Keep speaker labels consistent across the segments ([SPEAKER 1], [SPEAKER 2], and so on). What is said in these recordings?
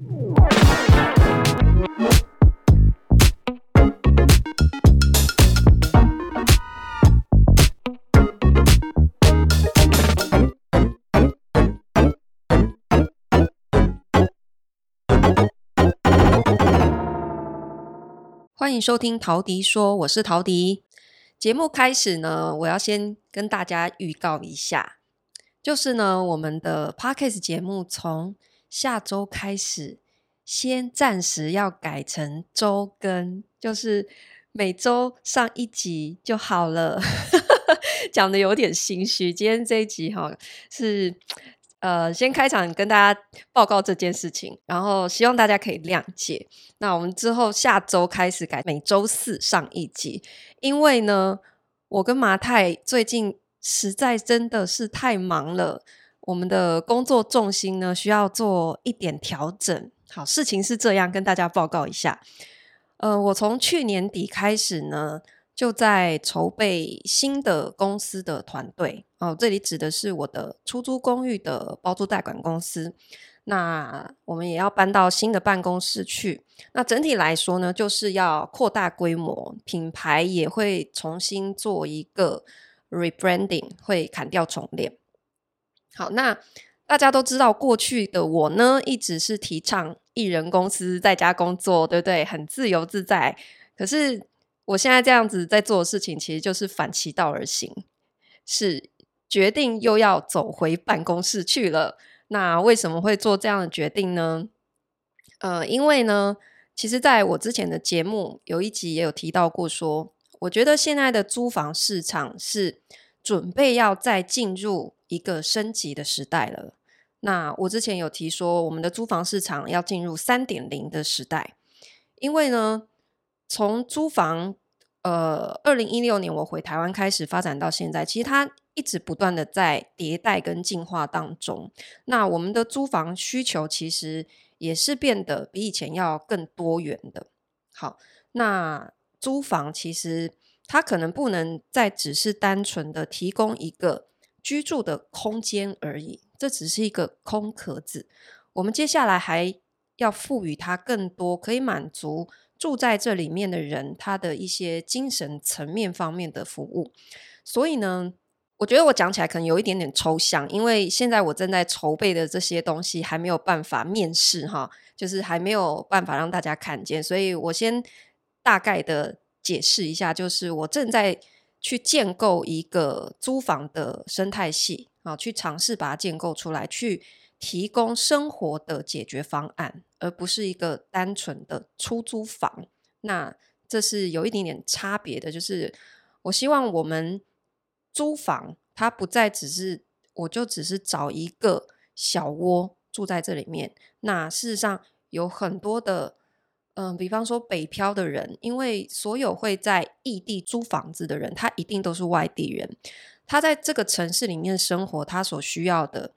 [SPEAKER 1] 欢迎收听陶迪说，我是陶迪。节目开始呢，我要先跟大家预告一下，就是呢，我们的 Podcast 节目从下周开始，先暂时要改成周更，就是每周上一集就好了。讲的有点心虚，今天这一集哈是。呃，先开场跟大家报告这件事情，然后希望大家可以谅解。那我们之后下周开始改每周四上一集，因为呢，我跟麻太最近实在真的是太忙了，我们的工作重心呢需要做一点调整。好，事情是这样，跟大家报告一下。呃，我从去年底开始呢。就在筹备新的公司的团队哦，这里指的是我的出租公寓的包租代管公司。那我们也要搬到新的办公室去。那整体来说呢，就是要扩大规模，品牌也会重新做一个 rebranding，会砍掉重练。好，那大家都知道，过去的我呢，一直是提倡一人公司在家工作，对不对？很自由自在。可是我现在这样子在做的事情，其实就是反其道而行，是决定又要走回办公室去了。那为什么会做这样的决定呢？呃，因为呢，其实在我之前的节目有一集也有提到过说，说我觉得现在的租房市场是准备要再进入一个升级的时代了。那我之前有提说，我们的租房市场要进入三点零的时代，因为呢，从租房。呃，二零一六年我回台湾开始发展到现在，其实它一直不断的在迭代跟进化当中。那我们的租房需求其实也是变得比以前要更多元的。好，那租房其实它可能不能再只是单纯的提供一个居住的空间而已，这只是一个空壳子。我们接下来还要赋予它更多可以满足。住在这里面的人，他的一些精神层面方面的服务，所以呢，我觉得我讲起来可能有一点点抽象，因为现在我正在筹备的这些东西还没有办法面试哈，就是还没有办法让大家看见，所以我先大概的解释一下，就是我正在去建构一个租房的生态系啊，去尝试把它建构出来，去。提供生活的解决方案，而不是一个单纯的出租房。那这是有一点点差别的，就是我希望我们租房，它不再只是我就只是找一个小窝住在这里面。那事实上有很多的，嗯、比方说北漂的人，因为所有会在异地租房子的人，他一定都是外地人，他在这个城市里面生活，他所需要的。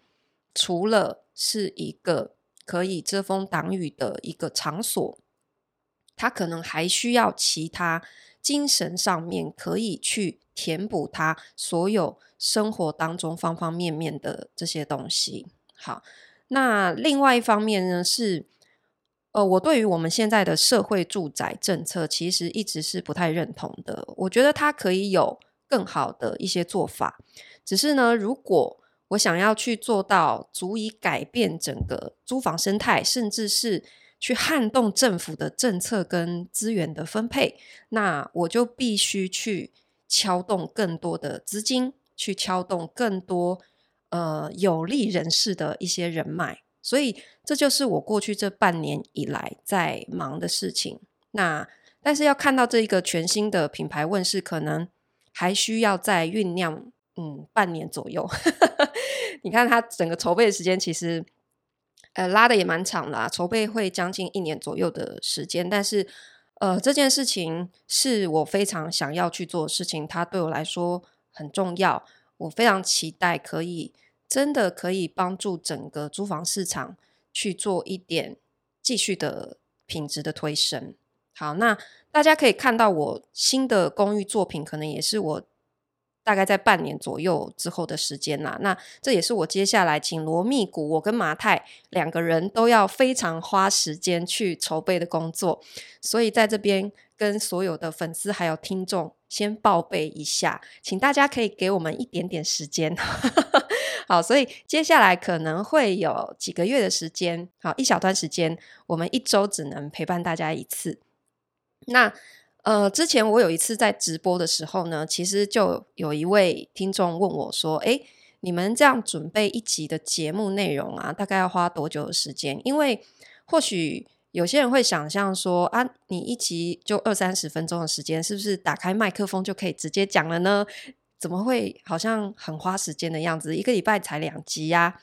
[SPEAKER 1] 除了是一个可以遮风挡雨的一个场所，他可能还需要其他精神上面可以去填补他所有生活当中方方面面的这些东西。好，那另外一方面呢是，呃，我对于我们现在的社会住宅政策其实一直是不太认同的。我觉得它可以有更好的一些做法，只是呢，如果我想要去做到足以改变整个租房生态，甚至是去撼动政府的政策跟资源的分配，那我就必须去敲动更多的资金，去敲动更多呃有利人士的一些人脉。所以这就是我过去这半年以来在忙的事情。那但是要看到这一个全新的品牌问世，可能还需要再酝酿。嗯，半年左右，你看它整个筹备的时间其实，呃，拉的也蛮长啦，筹备会将近一年左右的时间。但是，呃，这件事情是我非常想要去做的事情，它对我来说很重要。我非常期待可以真的可以帮助整个租房市场去做一点继续的品质的推升。好，那大家可以看到我新的公寓作品，可能也是我。大概在半年左右之后的时间啦。那这也是我接下来请罗密谷，我跟马太两个人都要非常花时间去筹备的工作。所以在这边跟所有的粉丝还有听众先报备一下，请大家可以给我们一点点时间。好，所以接下来可能会有几个月的时间，好，一小段时间，我们一周只能陪伴大家一次。那呃，之前我有一次在直播的时候呢，其实就有一位听众问我说：“诶，你们这样准备一集的节目内容啊，大概要花多久的时间？因为或许有些人会想象说啊，你一集就二三十分钟的时间，是不是打开麦克风就可以直接讲了呢？怎么会好像很花时间的样子？一个礼拜才两集呀？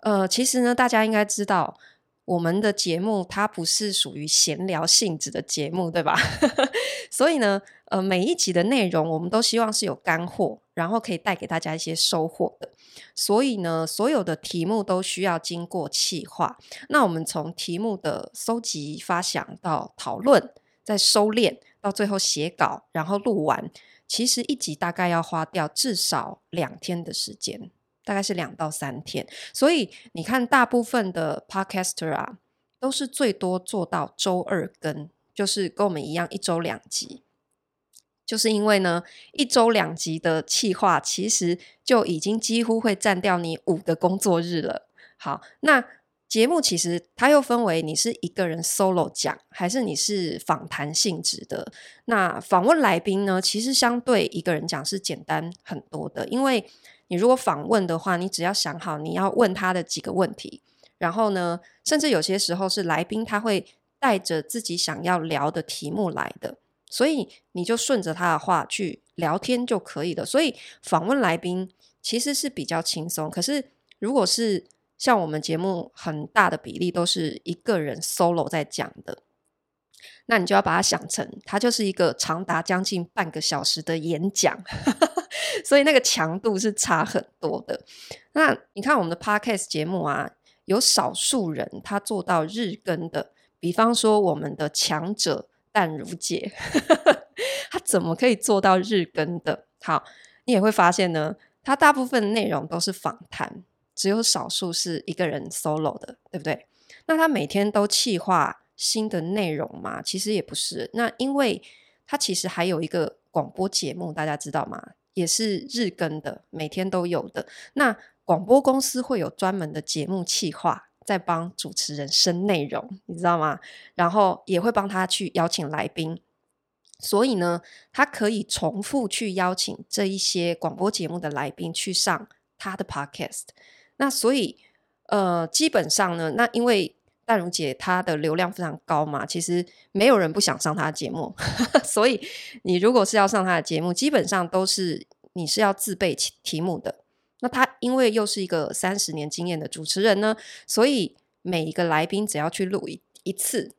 [SPEAKER 1] 呃，其实呢，大家应该知道。”我们的节目它不是属于闲聊性质的节目，对吧？所以呢，呃，每一集的内容我们都希望是有干货，然后可以带给大家一些收获的。所以呢，所有的题目都需要经过企划。那我们从题目的搜集、发想到讨论，再收敛，到最后写稿，然后录完，其实一集大概要花掉至少两天的时间。大概是两到三天，所以你看，大部分的 podcaster 啊，都是最多做到周二更，就是跟我们一样一周两集。就是因为呢，一周两集的企划，其实就已经几乎会占掉你五个工作日了。好，那节目其实它又分为你是一个人 solo 讲，还是你是访谈性质的。那访问来宾呢，其实相对一个人讲是简单很多的，因为你如果访问的话，你只要想好你要问他的几个问题，然后呢，甚至有些时候是来宾他会带着自己想要聊的题目来的，所以你就顺着他的话去聊天就可以了。所以访问来宾其实是比较轻松。可是如果是像我们节目很大的比例都是一个人 solo 在讲的，那你就要把它想成，它就是一个长达将近半个小时的演讲。所以那个强度是差很多的。那你看我们的 Podcast 节目啊，有少数人他做到日更的，比方说我们的强者淡如姐，他怎么可以做到日更的？好，你也会发现呢，他大部分内容都是访谈，只有少数是一个人 solo 的，对不对？那他每天都企划新的内容吗？其实也不是。那因为他其实还有一个广播节目，大家知道吗？也是日更的，每天都有的。那广播公司会有专门的节目企划，在帮主持人生内容，你知道吗？然后也会帮他去邀请来宾，所以呢，他可以重复去邀请这一些广播节目的来宾去上他的 podcast。那所以，呃，基本上呢，那因为。淡如姐她的流量非常高嘛，其实没有人不想上她的节目，所以你如果是要上她的节目，基本上都是你是要自备题目的。那她因为又是一个三十年经验的主持人呢，所以每一个来宾只要去录一一次，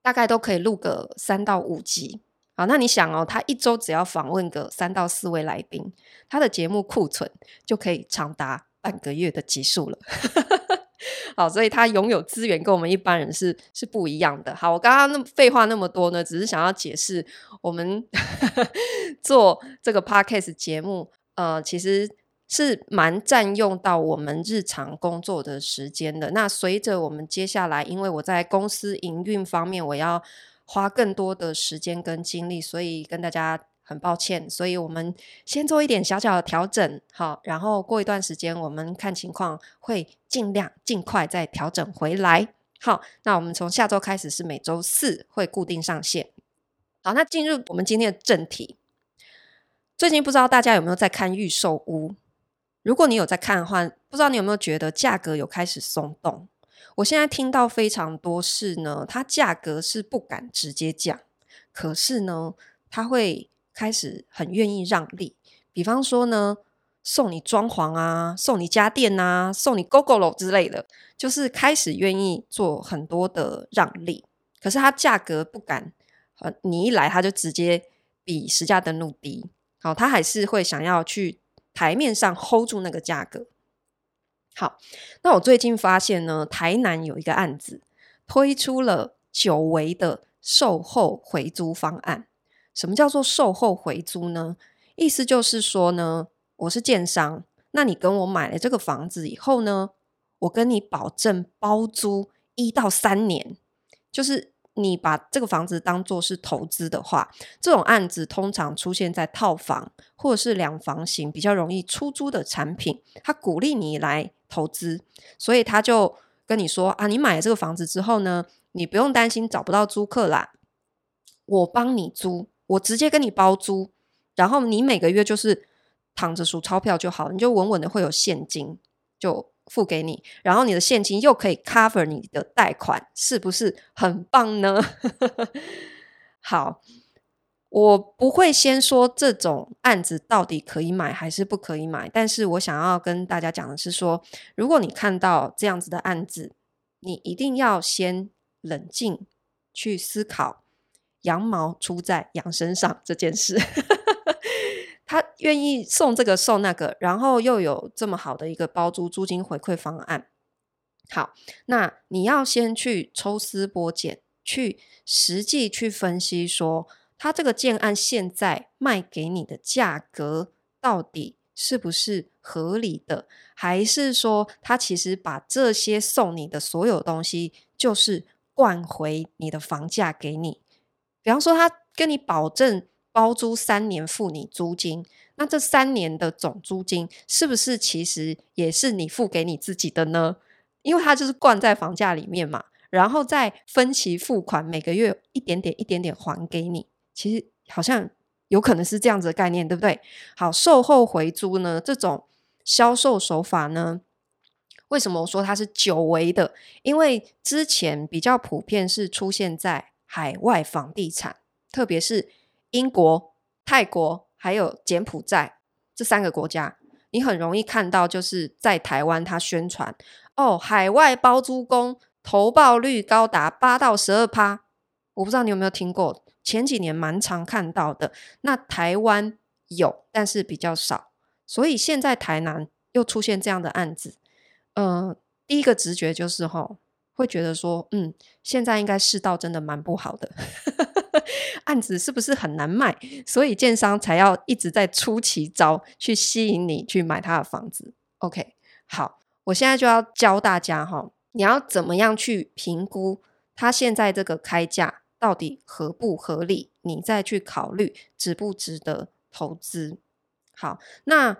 [SPEAKER 1] 大概都可以录个三到五集。好，那你想哦，她一周只要访问个三到四位来宾，她的节目库存就可以长达半个月的结束了。好，所以他拥有资源跟我们一般人是是不一样的。好，我刚刚那么废话那么多呢，只是想要解释我们 做这个 podcast 节目，呃，其实是蛮占用到我们日常工作的时间的。那随着我们接下来，因为我在公司营运方面，我要花更多的时间跟精力，所以跟大家。很抱歉，所以我们先做一点小小的调整，好，然后过一段时间我们看情况，会尽量尽快再调整回来。好，那我们从下周开始是每周四会固定上线。好，那进入我们今天的正题。最近不知道大家有没有在看预售屋？如果你有在看的话，不知道你有没有觉得价格有开始松动？我现在听到非常多是呢，它价格是不敢直接降，可是呢，它会。开始很愿意让利，比方说呢，送你装潢啊，送你家电啊，送你 Gogoro 之类的，就是开始愿意做很多的让利。可是它价格不敢，呃，你一来他就直接比实价登录低，好，他还是会想要去台面上 hold 住那个价格。好，那我最近发现呢，台南有一个案子推出了久违的售后回租方案。什么叫做售后回租呢？意思就是说呢，我是建商，那你跟我买了这个房子以后呢，我跟你保证包租一到三年，就是你把这个房子当做是投资的话，这种案子通常出现在套房或者是两房型比较容易出租的产品，他鼓励你来投资，所以他就跟你说啊，你买了这个房子之后呢，你不用担心找不到租客啦，我帮你租，我直接跟你包租。然后你每个月就是躺着数钞票就好，你就稳稳的会有现金就付给你，然后你的现金又可以 cover 你的贷款，是不是很棒呢？好，我不会先说这种案子到底可以买还是不可以买，但是我想要跟大家讲的是说，如果你看到这样子的案子，你一定要先冷静去思考羊毛出在羊身上这件事。他愿意送这个送那个，然后又有这么好的一个包租租金回馈方案。好，那你要先去抽丝剥茧，去实际去分析说，他这个建案现在卖给你的价格到底是不是合理的，还是说他其实把这些送你的所有东西就是灌回你的房价给你？比方说，他跟你保证。包租三年付你租金，那这三年的总租金是不是其实也是你付给你自己的呢？因为它就是灌在房价里面嘛，然后再分期付款，每个月一点点一点点还给你。其实好像有可能是这样子的概念，对不对？好，售后回租呢，这种销售手法呢，为什么我说它是久违的？因为之前比较普遍是出现在海外房地产，特别是。英国、泰国还有柬埔寨这三个国家，你很容易看到，就是在台湾，他宣传哦，海外包租公投报率高达八到十二趴。我不知道你有没有听过，前几年蛮常看到的。那台湾有，但是比较少。所以现在台南又出现这样的案子，嗯、呃，第一个直觉就是吼，会觉得说，嗯，现在应该世道真的蛮不好的。案子是不是很难卖？所以建商才要一直在出奇招去吸引你去买他的房子。OK，好，我现在就要教大家哈，你要怎么样去评估他现在这个开价到底合不合理，你再去考虑值不值得投资。好，那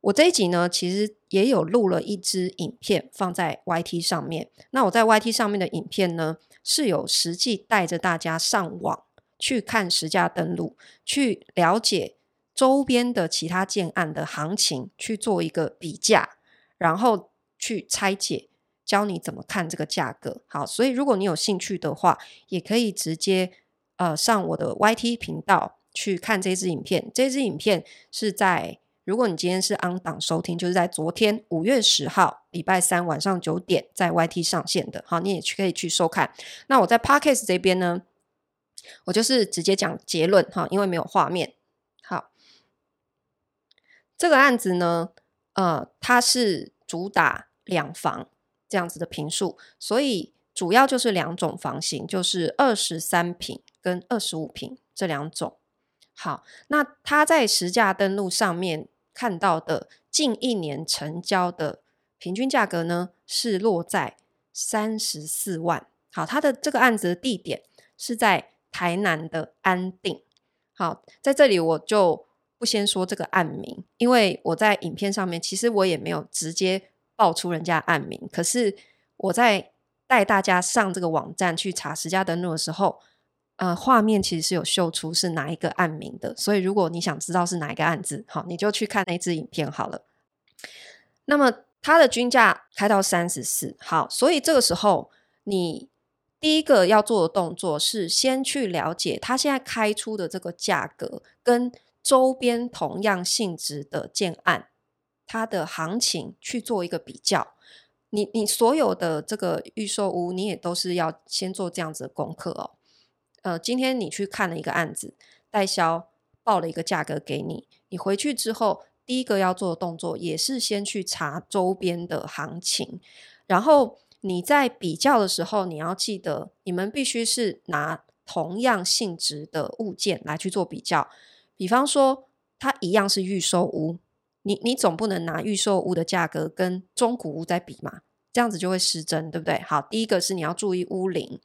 [SPEAKER 1] 我这一集呢，其实也有录了一支影片放在 YT 上面。那我在 YT 上面的影片呢，是有实际带着大家上网。去看实价登录，去了解周边的其他建案的行情，去做一个比价，然后去拆解，教你怎么看这个价格。好，所以如果你有兴趣的话，也可以直接呃上我的 YT 频道去看这支影片。这支影片是在如果你今天是 on 档收听，就是在昨天五月十号礼拜三晚上九点在 YT 上线的。好，你也去可以去收看。那我在 Podcast 这边呢，我就是直接讲结论哈，因为没有画面。好，这个案子呢，呃，它是主打两房这样子的坪数，所以主要就是两种房型，就是二十三坪跟二十五坪这两种。好，那它在实价登录上面看到的近一年成交的平均价格呢，是落在三十四万。好，他的这个案子的地点是在。台南的安定，好，在这里我就不先说这个案名，因为我在影片上面其实我也没有直接报出人家案名，可是我在带大家上这个网站去查实价登录的时候，呃，画面其实是有秀出是哪一个案名的，所以如果你想知道是哪一个案子，好，你就去看那支影片好了。那么它的均价开到三十四，好，所以这个时候你。第一个要做的动作是先去了解它现在开出的这个价格，跟周边同样性质的建案，它的行情去做一个比较。你你所有的这个预售屋，你也都是要先做这样子的功课哦。呃，今天你去看了一个案子，代销报了一个价格给你，你回去之后，第一个要做的动作也是先去查周边的行情，然后。你在比较的时候，你要记得，你们必须是拿同样性质的物件来去做比较。比方说，它一样是预售屋，你你总不能拿预售屋的价格跟中古屋再比嘛？这样子就会失真，对不对？好，第一个是你要注意屋龄，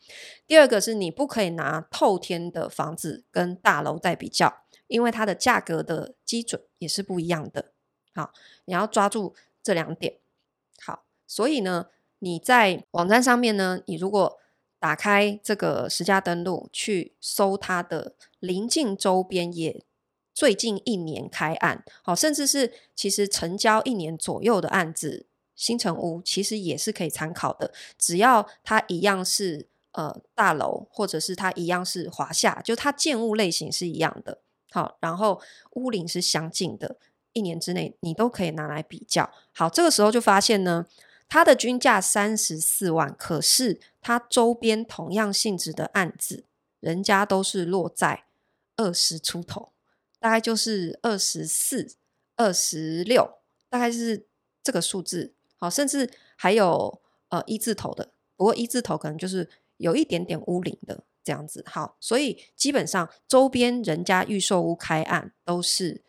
[SPEAKER 1] 第二个是你不可以拿透天的房子跟大楼再比较，因为它的价格的基准也是不一样的。好，你要抓住这两点。好，所以呢，你在网站上面呢，你如果打开这个实价登录去搜它的邻近周边也最近一年开案，好，甚至是其实成交一年左右的案子。新城屋其实也是可以参考的，只要它一样是呃大楼，或者是它一样是华夏，就它建物类型是一样的，好，然后屋龄是相近的，一年之内你都可以拿来比较。好，这个时候就发现呢，它的均价三十四万，可是它周边同样性质的案子，人家都是落在二十出头，大概就是二十四、二十六，大概是这个数字。好，甚至还有呃一字头的，不过一字头可能就是有一点点屋龄的这样子。好，所以基本上周边人家预售屋开案都是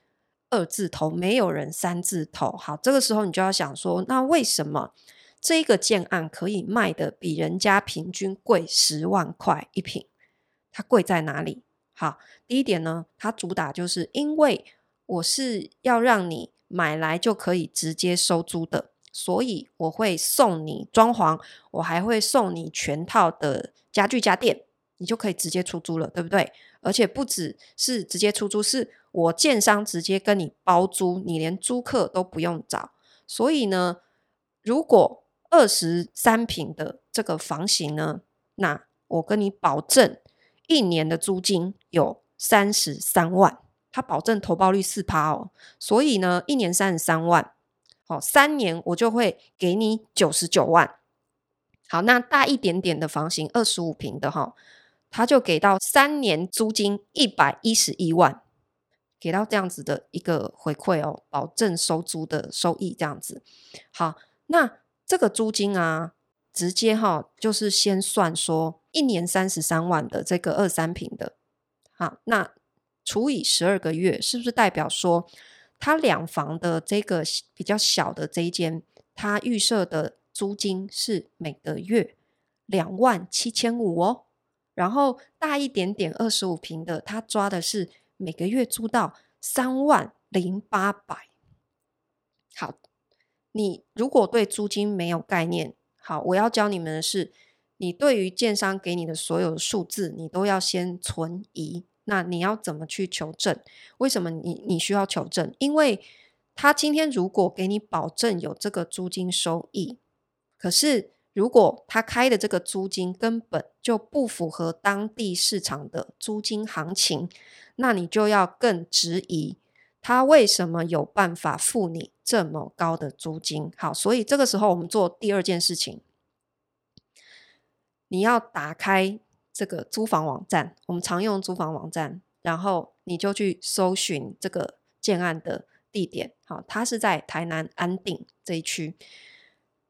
[SPEAKER 1] 二字头，没有人三字头。好，这个时候你就要想说，那为什么这个建案可以卖得比人家平均贵十万块一平？它贵在哪里？好，第一点呢，它主打就是因为我是要让你买来就可以直接收租的。所以我会送你装潢，我还会送你全套的家具家电，你就可以直接出租了，对不对？而且不只是直接出租，是我建商直接跟你包租，你连租客都不用找。所以呢，如果二十三平的这个房型呢，那我跟你保证一年的租金有三十三万，他保证投报率四趴哦。所以呢，一年三十三万。好，三年我就会给你九十九万。好，那大一点点的房型，二十五平的哈，他就给到三年租金一百一十一万，给到这样子的一个回馈哦，保证收租的收益这样子。好，那这个租金啊，直接哈，就是先算说一年三十三万的这个二三平的，好，那除以十二个月，是不是代表说？他两房的这个比较小的这一间，他预设的租金是每个月两万七千五哦。然后大一点点二十五平的，他抓的是每个月租到三万零八百。好，你如果对租金没有概念，好，我要教你们的是，你对于建商给你的所有的数字，你都要先存疑。那你要怎么去求证？为什么你你需要求证？因为他今天如果给你保证有这个租金收益，可是如果他开的这个租金根本就不符合当地市场的租金行情，那你就要更质疑他为什么有办法付你这么高的租金。好，所以这个时候我们做第二件事情，你要打开。这个租房网站，我们常用租房网站，然后你就去搜寻这个建案的地点，好，它是在台南安定这一区。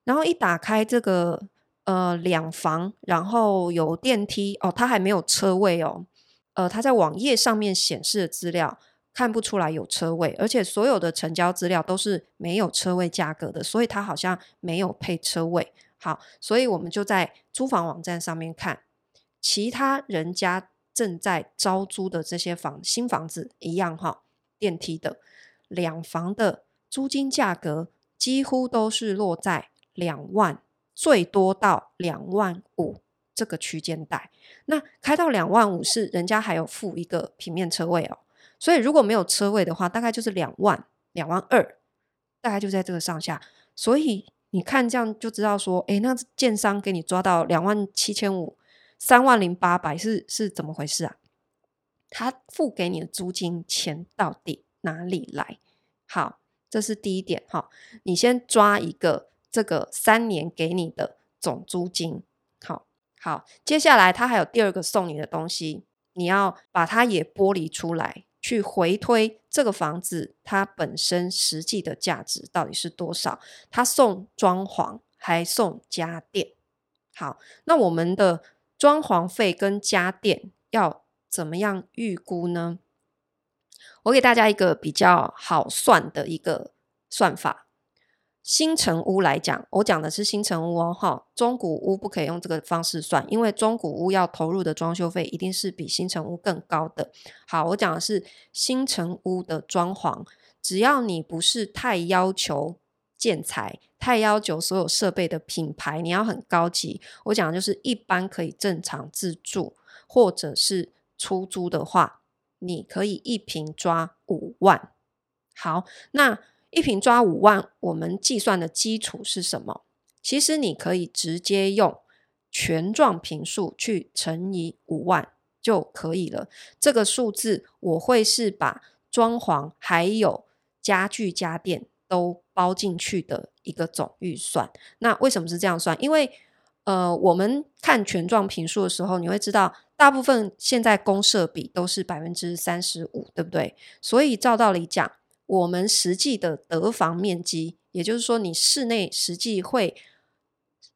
[SPEAKER 1] 然后一打开这个呃两房，然后有电梯哦，它还没有车位哦，呃，它在网页上面显示的资料看不出来有车位，而且所有的成交资料都是没有车位价格的，所以它好像没有配车位。好，所以我们就在租房网站上面看。其他人家正在招租的这些房新房子一样哈，电梯的两房的租金价格几乎都是落在两万，最多到两万五这个区间带。那开到两万五是人家还有付一个平面车位哦，所以如果没有车位的话，大概就是两万、两万二，大概就在这个上下。所以你看这样就知道说，诶，那建商给你抓到两万七千五。三万零八百是是怎么回事啊？他付给你的租金钱到底哪里来？好，这是第一点哈。你先抓一个这个三年给你的总租金。好，好，接下来他还有第二个送你的东西，你要把它也剥离出来，去回推这个房子它本身实际的价值到底是多少？他送装潢还送家电。好，那我们的。装潢费跟家电要怎么样预估呢？我给大家一个比较好算的一个算法。新城屋来讲，我讲的是新城屋哦，哈，中古屋不可以用这个方式算，因为中古屋要投入的装修费一定是比新城屋更高的。好，我讲的是新城屋的装潢，只要你不是太要求建材，太要求所有设备的品牌，你要很高级。我讲的就是一般可以正常自住或者是出租的话，你可以一瓶抓五万。好，那。一瓶抓五万，我们计算的基础是什么？其实你可以直接用权状坪数去乘以五万就可以了。这个数字我会是把装潢还有家具家电都包进去的一个总预算。那为什么是这样算？因为呃，我们看权状坪数的时候，你会知道大部分现在公设比都是百分之三十五，对不对？所以照道理讲。我们实际的得房面积，也就是说，你室内实际会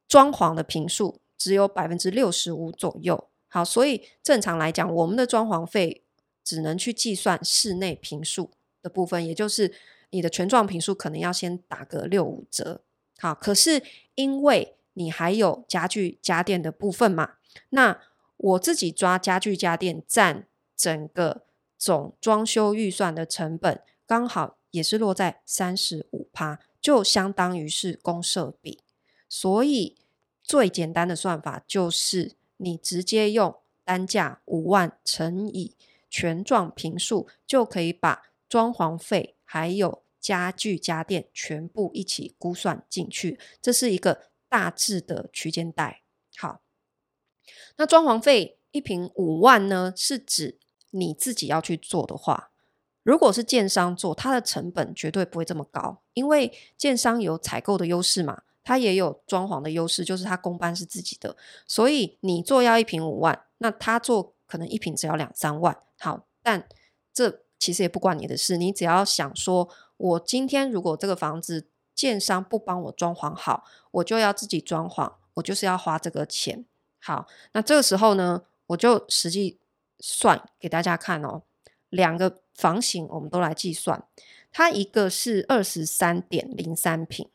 [SPEAKER 1] 装潢的平数只有百分之六十五左右。好，所以正常来讲，我们的装潢费只能去计算室内平数的部分，也就是你的权状坪数可能要先打个六五折。好，可是因为你还有家具家电的部分嘛，那我自己抓家具家电占整个总装修预算的成本。刚好也是落在三十五趴，就相当于是公设比，所以最简单的算法就是你直接用单价五万乘以全状坪数，就可以把装潢费还有家具家电全部一起估算进去。这是一个大致的区间带。好，那装潢费一坪五万呢，是指你自己要去做的话。如果是建商做，它的成本绝对不会这么高，因为建商有采购的优势嘛，它也有装潢的优势，就是它工班是自己的，所以你做要一坪五万，那他做可能一坪只要两三万。好，但这其实也不关你的事，你只要想说，我今天如果这个房子建商不帮我装潢好，我就要自己装潢，我就是要花这个钱。好，那这个时候呢，我就实际算给大家看哦。两个房型我们都来计算，它一个是二十三点零三坪，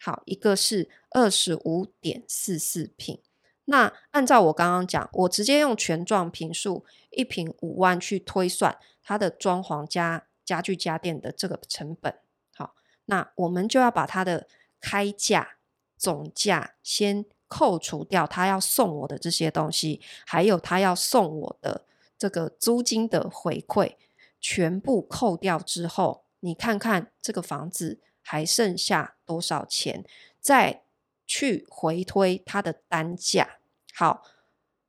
[SPEAKER 1] 好，一个是二十五点四四坪。那按照我刚刚讲，我直接用权状坪数一坪五万去推算它的装潢加家具家电的这个成本。好，那我们就要把它的开价总价先扣除掉，他要送我的这些东西，还有他要送我的。这个租金的回馈全部扣掉之后，你看看这个房子还剩下多少钱，再去回推它的单价。好，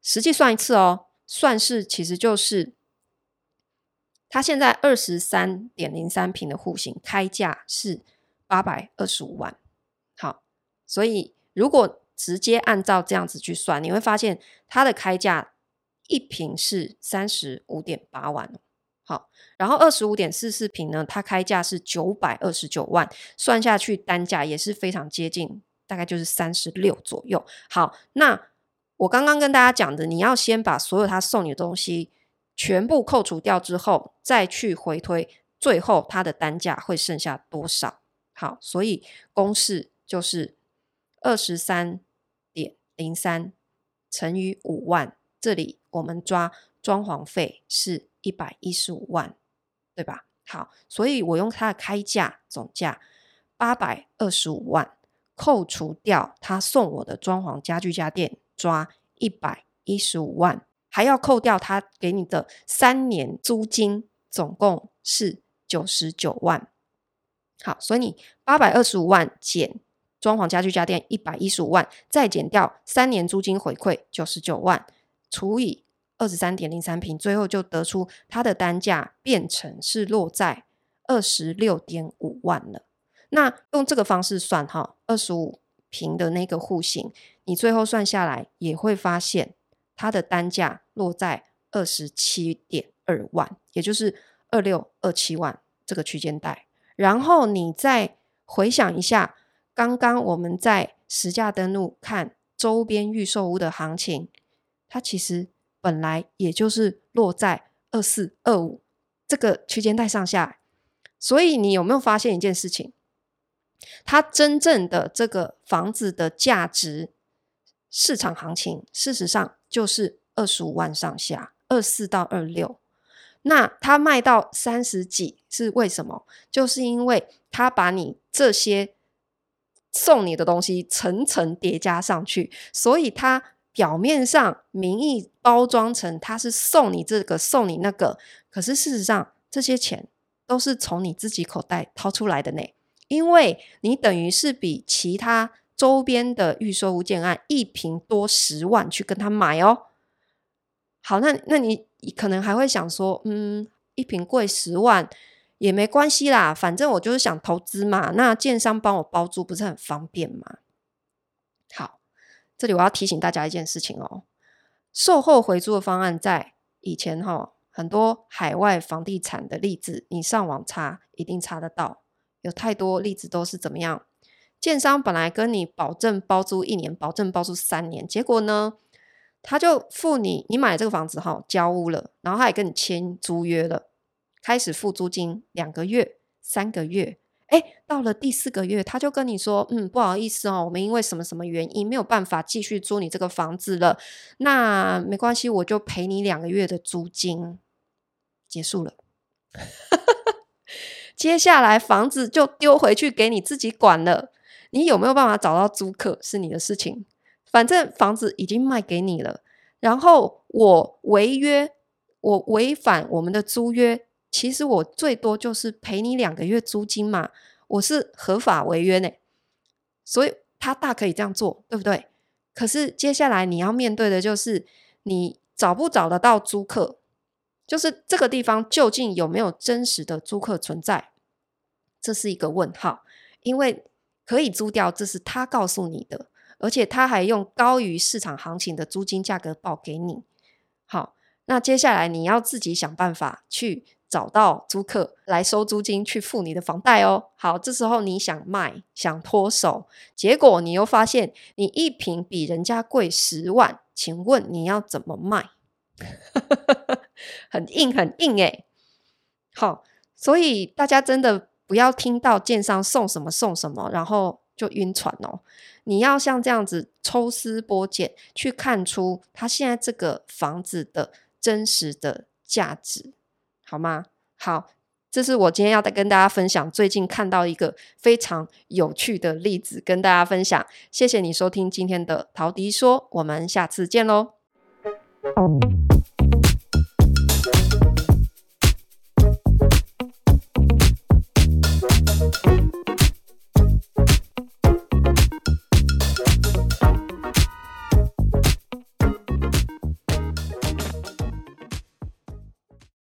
[SPEAKER 1] 实际算一次哦，算是其实就是它现在二十三点零三平的户型开价是八百二十五万。好，所以如果直接按照这样子去算，你会发现它的开价。一平是三十五点八万，好，然后二十五点四四平呢，它开价是九百二十九万，算下去单价也是非常接近，大概就是三十六左右。好，那我刚刚跟大家讲的，你要先把所有他送你的东西全部扣除掉之后，再去回推，最后它的单价会剩下多少？好，所以公式就是二十三点零三乘以五万，这里。我们抓装潢费是一百一十五万，对吧？好，所以我用它的开价总价八百二十五万，扣除掉他送我的装潢家具家电，抓一百一十五万，还要扣掉他给你的三年租金，总共是九十九万。好，所以你八百二十五万减装潢家具家电一百一十五万，再减掉三年租金回馈九十九万。除以二十三点零三平，最后就得出它的单价变成是落在二十六点五万了。那用这个方式算哈，二十五平的那个户型，你最后算下来也会发现它的单价落在二十七点二万，也就是二六二七万这个区间带。然后你再回想一下，刚刚我们在实价登录看周边预售屋的行情。它其实本来也就是落在二四二五这个区间带上下。所以你有没有发现一件事情？它真正的这个房子的价值市场行情，事实上就是二十五万上下，二四到二六。那它卖到三十几是为什么？就是因为它把你这些送你的东西层层叠加上去，所以它表面上名义包装成它是送你这个送你那个，可是事实上这些钱都是从你自己口袋掏出来的呢。因为你等于是比其他周边的预售屋建案一坪多十万去跟他买哦。好，那那你可能还会想说，嗯，一坪贵十万也没关系啦，反正我就是想投资嘛。那建商帮我包租不是很方便吗？好，这里我要提醒大家一件事情哦，售后回租的方案在以前哈、哦，很多海外房地产的例子，你上网查一定查得到。有太多例子都是怎么样？建商本来跟你保证包租一年，保证包租三年，结果呢，他就付你，你买这个房子哈，交屋了，然后他也跟你签租约了，开始付租金两个月、三个月，诶，到了第四个月，他就跟你说，嗯，不好意思哦，我们因为什么什么原因没有办法继续租你这个房子了，那没关系，我就赔你两个月的租金，结束了。接下来房子就丢回去给你自己管了，你有没有办法找到租客是你的事情，反正房子已经卖给你了。然后我违约，我违反我们的租约，其实我最多就是赔你两个月租金嘛，我是合法违约呢，所以他大可以这样做，对不对？可是接下来你要面对的就是你找不找得到租客。就是这个地方究竟有没有真实的租客存在？这是一个问号，因为可以租掉，这是他告诉你的，而且他还用高于市场行情的租金价格报给你。好，那接下来你要自己想办法去找到租客来收租金，去付你的房贷哦。好，这时候你想卖，想脱手，结果你又发现你一平比人家贵十万，请问你要怎么卖？很硬，很硬诶。好，所以大家真的不要听到建商送什么送什么，然后就晕船哦。你要像这样子抽丝剥茧，去看出他现在这个房子的真实的价值，好吗？好，这是我今天要再跟大家分享，最近看到一个非常有趣的例子，跟大家分享。谢谢你收听今天的陶迪说，我们下次见喽。